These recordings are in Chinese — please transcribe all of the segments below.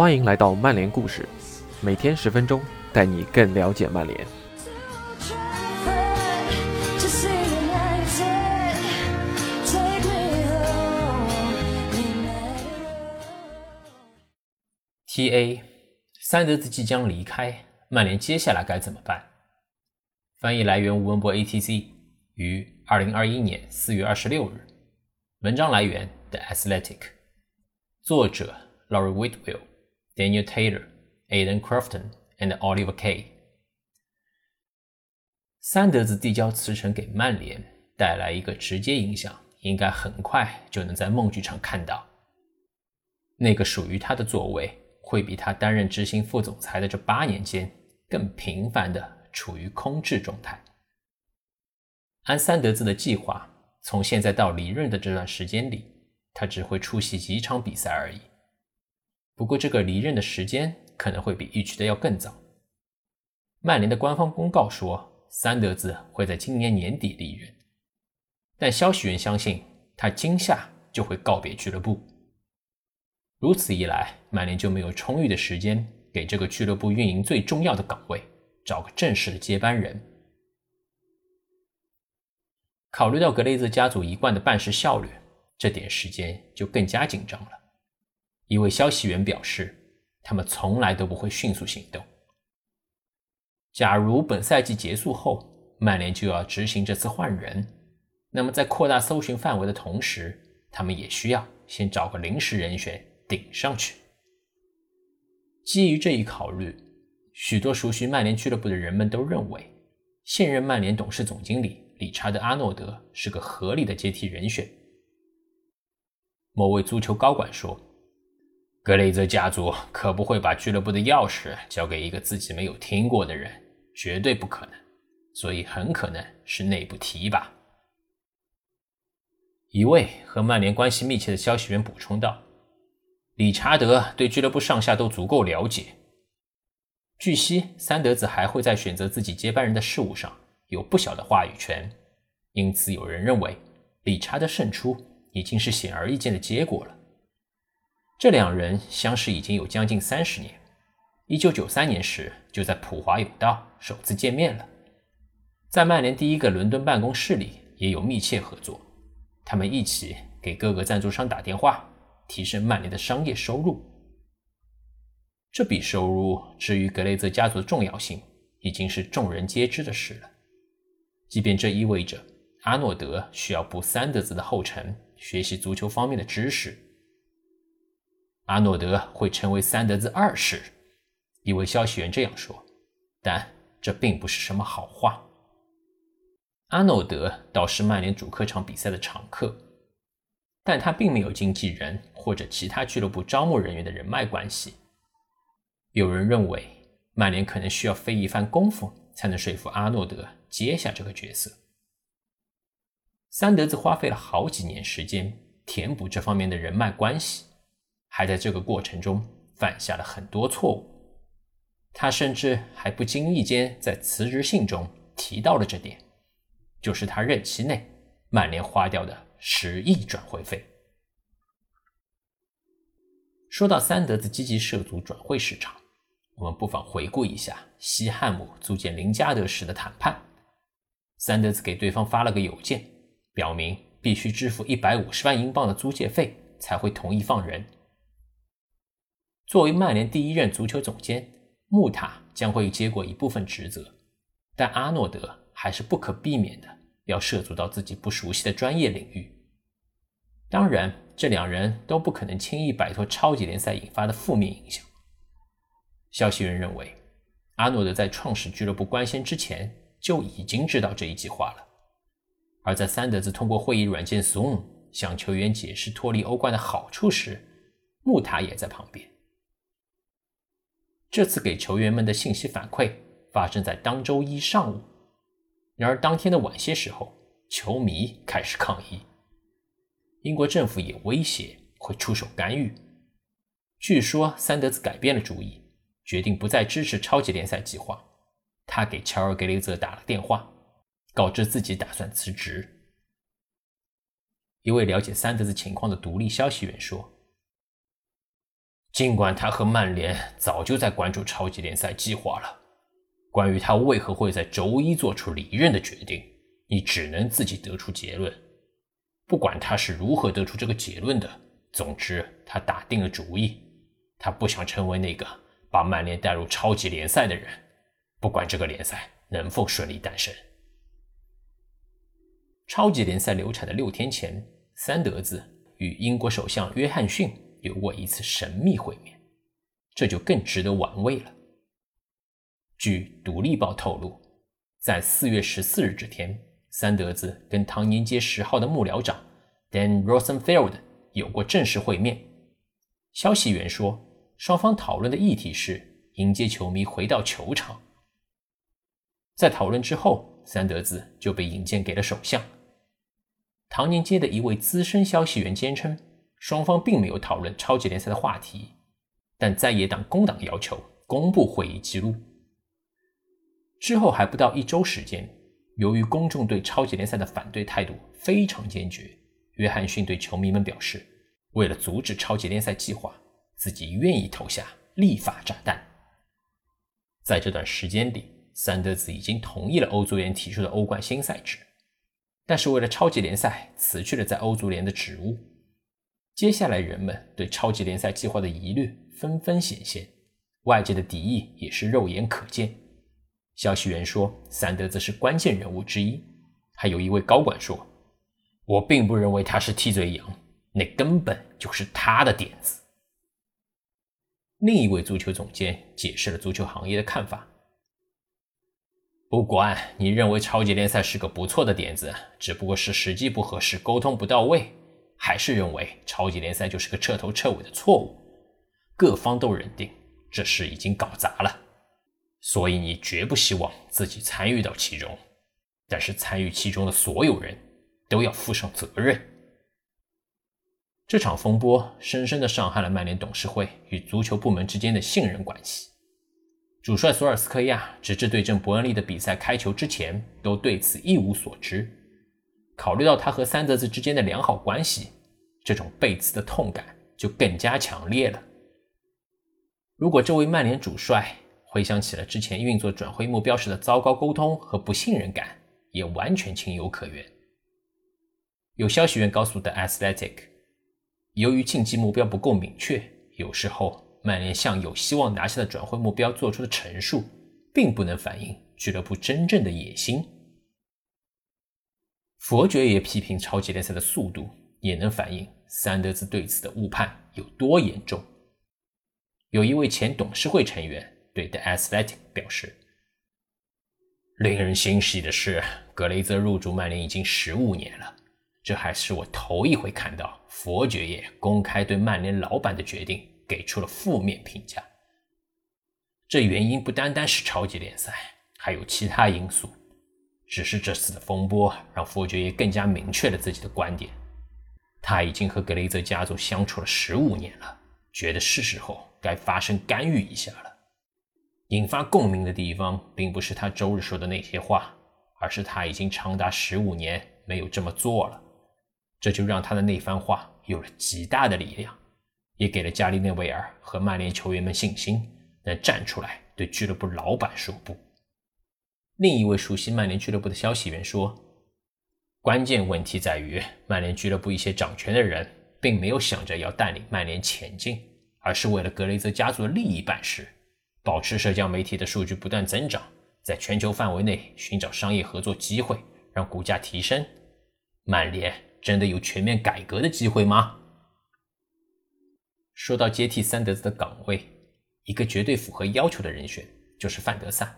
欢迎来到曼联故事，每天十分钟，带你更了解曼联。T.A. 三德子即将离开曼联，接下来该怎么办？翻译来源吴文博 A.T.C. 于二零二一年四月二十六日。文章来源 The Athletic。作者 Laurie Whitwell、Daniel Taylor、Aidan Crofton and Oliver Kay。三德子递交辞呈给曼联，带来一个直接影响，应该很快就能在梦剧场看到。那个属于他的座位。会比他担任执行副总裁的这八年间更频繁的处于空置状态。按三德子的计划，从现在到离任的这段时间里，他只会出席几场比赛而已。不过，这个离任的时间可能会比预期的要更早。曼联的官方公告说，三德子会在今年年底离任，但消息源相信他今夏就会告别俱乐部。如此一来，曼联就没有充裕的时间给这个俱乐部运营最重要的岗位找个正式的接班人。考虑到格雷泽家族一贯的办事效率，这点时间就更加紧张了。一位消息源表示，他们从来都不会迅速行动。假如本赛季结束后，曼联就要执行这次换人，那么在扩大搜寻范围的同时，他们也需要先找个临时人选。顶上去。基于这一考虑，许多熟悉曼联俱乐部的人们都认为，现任曼联董事总经理理查德·阿诺德是个合理的接替人选。某位足球高管说：“格雷泽家族可不会把俱乐部的钥匙交给一个自己没有听过的人，绝对不可能。所以很可能是内部提拔。”一位和曼联关系密切的消息源补充道。理查德对俱乐部上下都足够了解。据悉，三德子还会在选择自己接班人的事务上有不小的话语权，因此有人认为理查德胜出已经是显而易见的结果了。这两人相识已经有将近三十年，一九九三年时就在普华永道首次见面了，在曼联第一个伦敦办公室里也有密切合作，他们一起给各个赞助商打电话。提升曼联的商业收入，这笔收入至于格雷泽家族的重要性，已经是众人皆知的事了。即便这意味着阿诺德需要步三德子的后尘，学习足球方面的知识，阿诺德会成为三德子二世。一位消息源这样说，但这并不是什么好话。阿诺德倒是曼联主客场比赛的常客。但他并没有经纪人或者其他俱乐部招募人员的人脉关系。有人认为，曼联可能需要费一番功夫才能说服阿诺德接下这个角色。三德子花费了好几年时间填补这方面的人脉关系，还在这个过程中犯下了很多错误。他甚至还不经意间在辞职信中提到了这点，就是他任期内曼联花掉的。十亿转会费。说到三德子积极涉足转会市场，我们不妨回顾一下西汉姆租借林加德时的谈判。三德子给对方发了个邮件，表明必须支付一百五十万英镑的租借费才会同意放人。作为曼联第一任足球总监，穆塔将会接过一部分职责，但阿诺德还是不可避免的。要涉足到自己不熟悉的专业领域，当然，这两人都不可能轻易摆脱超级联赛引发的负面影响。消息人认为，阿诺德在创始俱乐部官宣之前就已经知道这一计划了。而在三德子通过会议软件 Zoom 向球员解释脱离欧冠的好处时，穆塔也在旁边。这次给球员们的信息反馈发生在当周一上午。然而，当天的晚些时候，球迷开始抗议。英国政府也威胁会出手干预。据说，三德子改变了主意，决定不再支持超级联赛计划。他给乔尔·格雷泽打了电话，告知自己打算辞职。一位了解三德子情况的独立消息源说：“尽管他和曼联早就在关注超级联赛计划了，关于他为何会在周一做出离任的决定，你只能自己得出结论。不管他是如何得出这个结论的，总之他打定了主意，他不想成为那个把曼联带入超级联赛的人，不管这个联赛能否顺利诞生。超级联赛流产的六天前，三德子与英国首相约翰逊。有过一次神秘会面，这就更值得玩味了。据《独立报》透露，在四月十四日这天，三德子跟唐宁街十号的幕僚长 Dan Rosenfeld 有过正式会面。消息源说，双方讨论的议题是迎接球迷回到球场。在讨论之后，三德子就被引荐给了首相。唐宁街的一位资深消息源坚称。双方并没有讨论超级联赛的话题，但在野党工党要求公布会议记录。之后还不到一周时间，由于公众对超级联赛的反对态度非常坚决，约翰逊对球迷们表示，为了阻止超级联赛计划，自己愿意投下立法炸弹。在这段时间里，三德子已经同意了欧足联提出的欧冠新赛制，但是为了超级联赛，辞去了在欧足联的职务。接下来，人们对超级联赛计划的疑虑纷纷显现，外界的敌意也是肉眼可见。消息源说，三德子是关键人物之一，还有一位高管说：“我并不认为他是替罪羊，那根本就是他的点子。”另一位足球总监解释了足球行业的看法：“不管你认为超级联赛是个不错的点子，只不过是时机不合适，沟通不到位。”还是认为超级联赛就是个彻头彻尾的错误，各方都认定这事已经搞砸了，所以你绝不希望自己参与到其中，但是参与其中的所有人都要负上责任。这场风波深深的伤害了曼联董事会与足球部门之间的信任关系。主帅索尔斯克亚直至对阵伯恩利的比赛开球之前都对此一无所知。考虑到他和三德子之间的良好关系，这种背刺的痛感就更加强烈了。如果这位曼联主帅回想起了之前运作转会目标时的糟糕沟通和不信任感，也完全情有可原。有消息源告诉 The Athletic，由于竞技目标不够明确，有时候曼联向有希望拿下的转会目标做出的陈述，并不能反映俱乐部真正的野心。佛爵也批评超级联赛的速度，也能反映三德子对此的误判有多严重。有一位前董事会成员对 The Athletic 表示：“令人欣喜的是，格雷泽入主曼联已经十五年了，这还是我头一回看到佛爵爷公开对曼联老板的决定给出了负面评价。这原因不单单是超级联赛，还有其他因素。”只是这次的风波让佛爵爷更加明确了自己的观点。他已经和格雷泽家族相处了十五年了，觉得是时候该发声干预一下了。引发共鸣的地方，并不是他周日说的那些话，而是他已经长达十五年没有这么做了。这就让他的那番话有了极大的力量，也给了加利内维尔和曼联球员们信心，能站出来对俱乐部老板说不。另一位熟悉曼联俱乐部的消息源说：“关键问题在于，曼联俱乐部一些掌权的人并没有想着要带领曼联前进，而是为了格雷泽家族的利益办事，保持社交媒体的数据不断增长，在全球范围内寻找商业合作机会，让股价提升。曼联真的有全面改革的机会吗？”说到接替三德子的岗位，一个绝对符合要求的人选就是范德萨。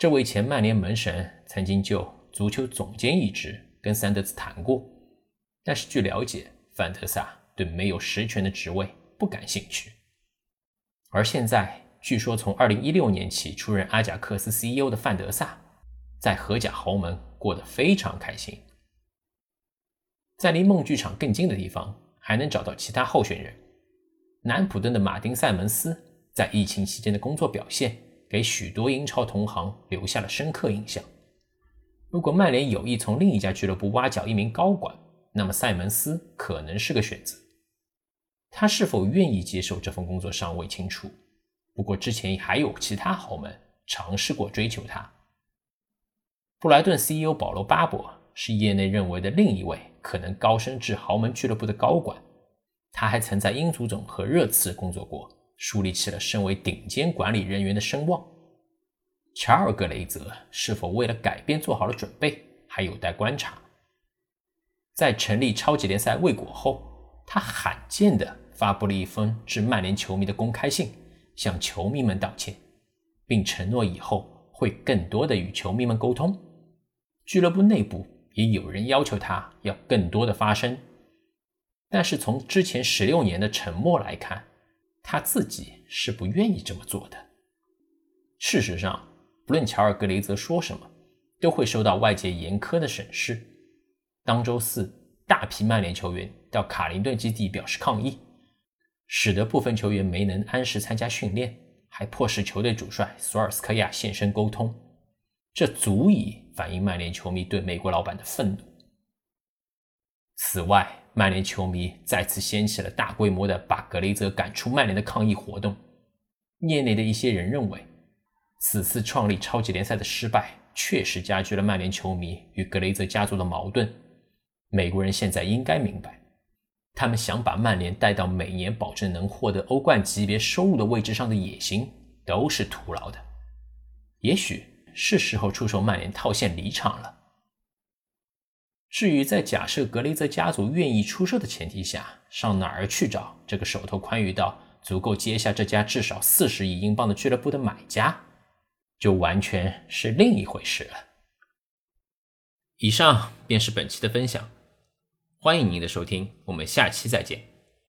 这位前曼联门神曾经就足球总监一职跟三德子谈过，但是据了解，范德萨对没有实权的职位不感兴趣。而现在，据说从2016年起出任阿贾克斯 CEO 的范德萨，在荷甲豪门过得非常开心。在离梦剧场更近的地方，还能找到其他候选人。南普顿的马丁·塞门斯在疫情期间的工作表现。给许多英超同行留下了深刻印象。如果曼联有意从另一家俱乐部挖角一名高管，那么塞门斯可能是个选择。他是否愿意接受这份工作尚未清楚。不过之前还有其他豪门尝试过追求他。布莱顿 CEO 保罗·巴伯是业内认为的另一位可能高升至豪门俱乐部的高管。他还曾在英足总和热刺工作过，树立起了身为顶尖管理人员的声望。乔尔·格雷泽是否为了改变做好了准备，还有待观察。在成立超级联赛未果后，他罕见地发布了一封致曼联球迷的公开信，向球迷们道歉，并承诺以后会更多地与球迷们沟通。俱乐部内部也有人要求他要更多的发声。但是从之前十六年的沉默来看，他自己是不愿意这么做的。事实上，不论乔尔·格雷泽说什么，都会受到外界严苛的审视。当周四，大批曼联球员到卡林顿基地表示抗议，使得部分球员没能按时参加训练，还迫使球队主帅索尔斯克亚现身沟通。这足以反映曼联球迷对美国老板的愤怒。此外，曼联球迷再次掀起了大规模的把格雷泽赶出曼联的抗议活动。业内的一些人认为，此次创立超级联赛的失败确实加剧了曼联球迷与格雷泽家族的矛盾。美国人现在应该明白，他们想把曼联带到每年保证能获得欧冠级别收入的位置上的野心都是徒劳的。也许是时候出售曼联套现离场了。至于在假设格雷泽家族愿意出售的前提下，上哪儿去找这个手头宽裕到足够接下这家至少四十亿英镑的俱乐部的买家，就完全是另一回事了。以上便是本期的分享，欢迎您的收听，我们下期再见。